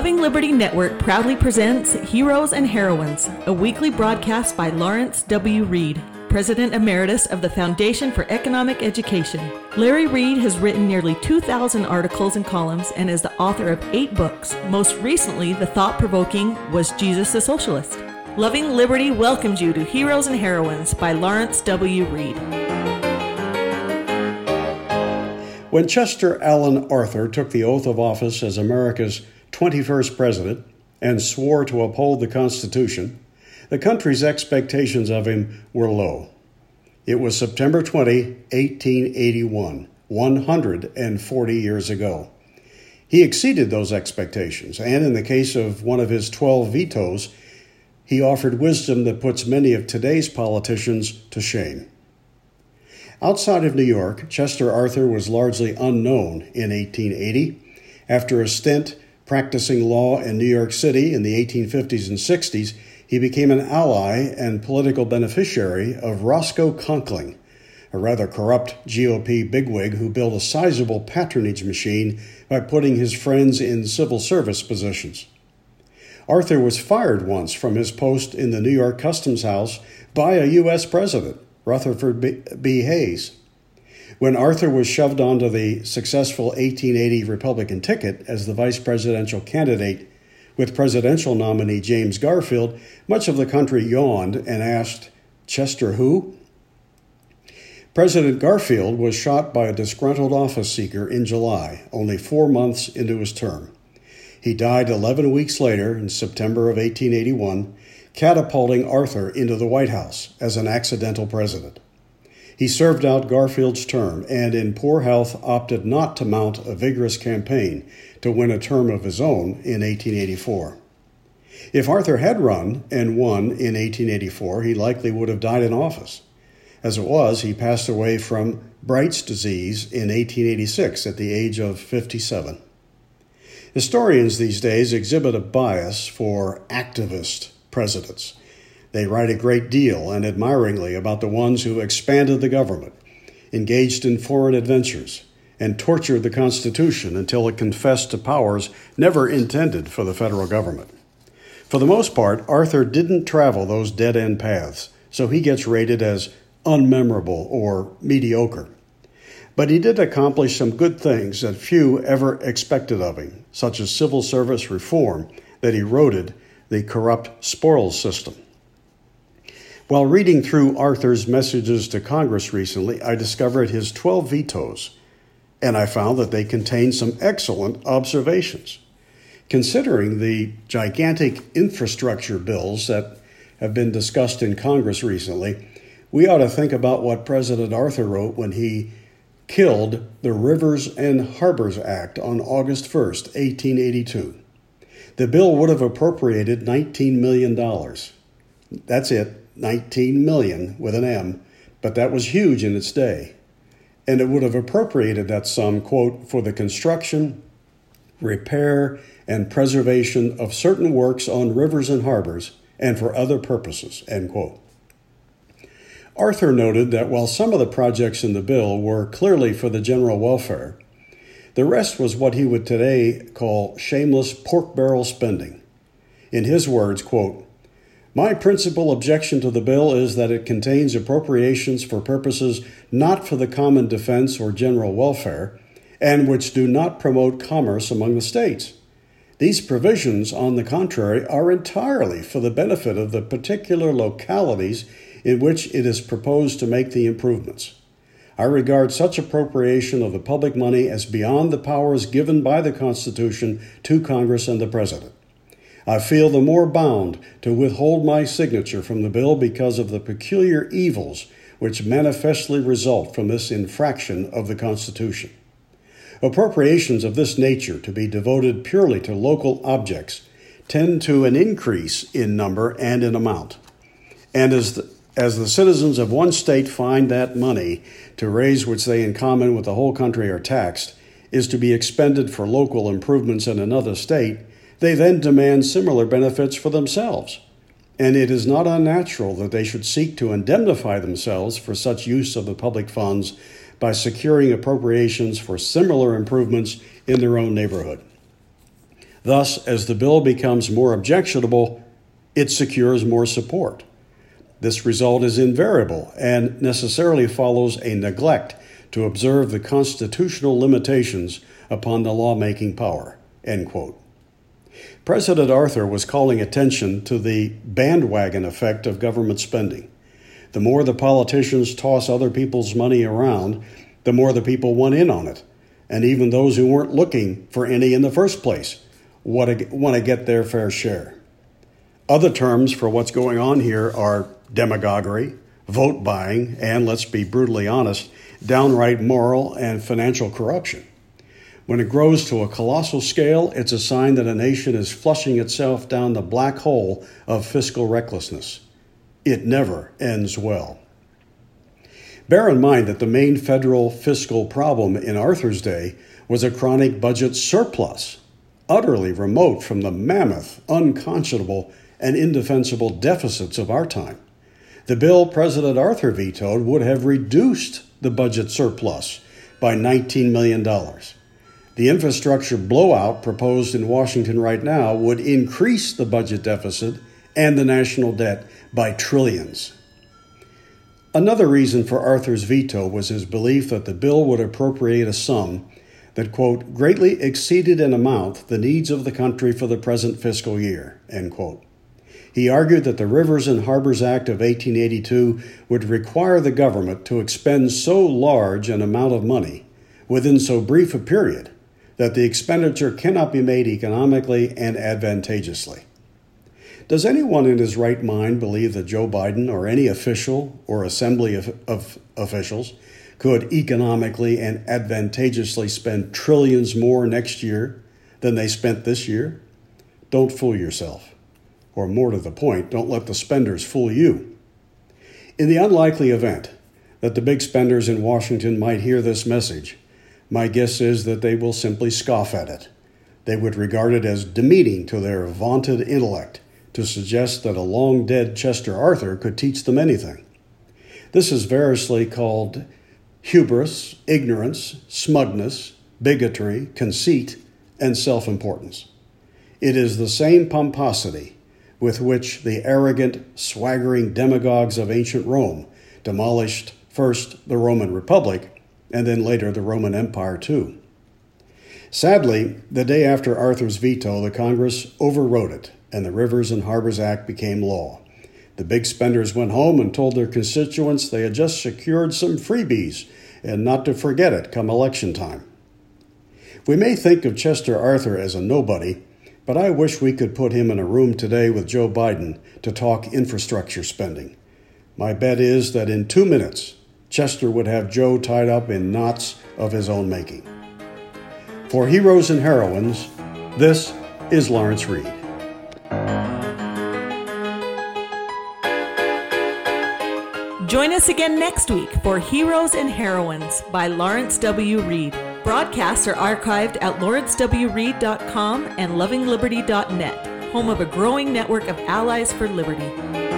Loving Liberty Network proudly presents Heroes and Heroines, a weekly broadcast by Lawrence W. Reed, President Emeritus of the Foundation for Economic Education. Larry Reed has written nearly 2,000 articles and columns and is the author of eight books. Most recently, the thought provoking Was Jesus a Socialist? Loving Liberty welcomes you to Heroes and Heroines by Lawrence W. Reed. When Chester Alan Arthur took the oath of office as America's 21st president and swore to uphold the Constitution, the country's expectations of him were low. It was September 20, 1881, 140 years ago. He exceeded those expectations, and in the case of one of his 12 vetoes, he offered wisdom that puts many of today's politicians to shame. Outside of New York, Chester Arthur was largely unknown in 1880. After a stint Practicing law in New York City in the 1850s and 60s, he became an ally and political beneficiary of Roscoe Conkling, a rather corrupt GOP bigwig who built a sizable patronage machine by putting his friends in civil service positions. Arthur was fired once from his post in the New York Customs House by a U.S. president, Rutherford B. Hayes. When Arthur was shoved onto the successful 1880 Republican ticket as the vice presidential candidate with presidential nominee James Garfield, much of the country yawned and asked, Chester who? President Garfield was shot by a disgruntled office seeker in July, only four months into his term. He died 11 weeks later, in September of 1881, catapulting Arthur into the White House as an accidental president. He served out Garfield's term and, in poor health, opted not to mount a vigorous campaign to win a term of his own in 1884. If Arthur had run and won in 1884, he likely would have died in office. As it was, he passed away from Bright's disease in 1886 at the age of 57. Historians these days exhibit a bias for activist presidents. They write a great deal and admiringly about the ones who expanded the government, engaged in foreign adventures, and tortured the Constitution until it confessed to powers never intended for the federal government. For the most part, Arthur didn't travel those dead end paths, so he gets rated as unmemorable or mediocre. But he did accomplish some good things that few ever expected of him, such as civil service reform that eroded the corrupt spoils system. While reading through Arthur's messages to Congress recently, I discovered his 12 vetoes, and I found that they contained some excellent observations. Considering the gigantic infrastructure bills that have been discussed in Congress recently, we ought to think about what President Arthur wrote when he killed the Rivers and Harbors Act on August 1st, 1882. The bill would have appropriated $19 million. That's it, 19 million with an M, but that was huge in its day. And it would have appropriated that sum, quote, for the construction, repair, and preservation of certain works on rivers and harbors and for other purposes, end quote. Arthur noted that while some of the projects in the bill were clearly for the general welfare, the rest was what he would today call shameless pork barrel spending. In his words, quote, my principal objection to the bill is that it contains appropriations for purposes not for the common defense or general welfare, and which do not promote commerce among the states. These provisions, on the contrary, are entirely for the benefit of the particular localities in which it is proposed to make the improvements. I regard such appropriation of the public money as beyond the powers given by the Constitution to Congress and the President. I feel the more bound to withhold my signature from the bill because of the peculiar evils which manifestly result from this infraction of the Constitution. Appropriations of this nature, to be devoted purely to local objects, tend to an increase in number and in amount. And as the, as the citizens of one state find that money to raise which they in common with the whole country are taxed is to be expended for local improvements in another state, they then demand similar benefits for themselves. And it is not unnatural that they should seek to indemnify themselves for such use of the public funds by securing appropriations for similar improvements in their own neighborhood. Thus, as the bill becomes more objectionable, it secures more support. This result is invariable and necessarily follows a neglect to observe the constitutional limitations upon the lawmaking power. End quote. President Arthur was calling attention to the bandwagon effect of government spending. The more the politicians toss other people's money around, the more the people want in on it. And even those who weren't looking for any in the first place want to, get their fair share. Other terms for what's going on here are demagoguery, vote buying, and let's be brutally honest, downright moral and financial corruption. When it grows to a colossal scale, it's a sign that a nation is flushing itself down the black hole of fiscal recklessness. It never ends well. Bear in mind that the main federal fiscal problem in Arthur's day was a chronic budget surplus, utterly remote from the mammoth, unconscionable, and indefensible deficits of our time. The bill President Arthur vetoed would have reduced the budget surplus by $19 million. The infrastructure blowout proposed in Washington right now would increase the budget deficit and the national debt by trillions. Another reason for Arthur's veto was his belief that the bill would appropriate a sum that, quote, greatly exceeded in amount the needs of the country for the present fiscal year, end quote. He argued that the Rivers and Harbors Act of 1882 would require the government to expend so large an amount of money within so brief a period that the expenditure cannot be made economically and advantageously. Does anyone in his right mind believe that Joe Biden or any official or assembly of, of officials could economically and advantageously spend trillions more next year than they spent this year? Don't fool yourself. Or more to the point, don't let the spenders fool you. In the unlikely event that the big spenders in Washington might hear this message, my guess is that they will simply scoff at it. They would regard it as demeaning to their vaunted intellect to suggest that a long dead Chester Arthur could teach them anything. This is variously called hubris, ignorance, smugness, bigotry, conceit, and self importance. It is the same pomposity with which the arrogant, swaggering demagogues of ancient Rome demolished first the Roman Republic and then later the Roman Empire, too. Sadly, the day after Arthur's veto, the Congress overrode it, and the Rivers and Harbors Act became law. The big spenders went home and told their constituents they had just secured some freebies and not to forget it come election time. We may think of Chester Arthur as a nobody, but I wish we could put him in a room today with Joe Biden to talk infrastructure spending. My bet is that in two minutes, Chester would have Joe tied up in knots of his own making. For Heroes and Heroines, this is Lawrence Reed. Join us again next week for Heroes and Heroines by Lawrence W. Reed. Broadcasts are archived at lawrencewreed.com and lovingliberty.net, home of a growing network of allies for liberty.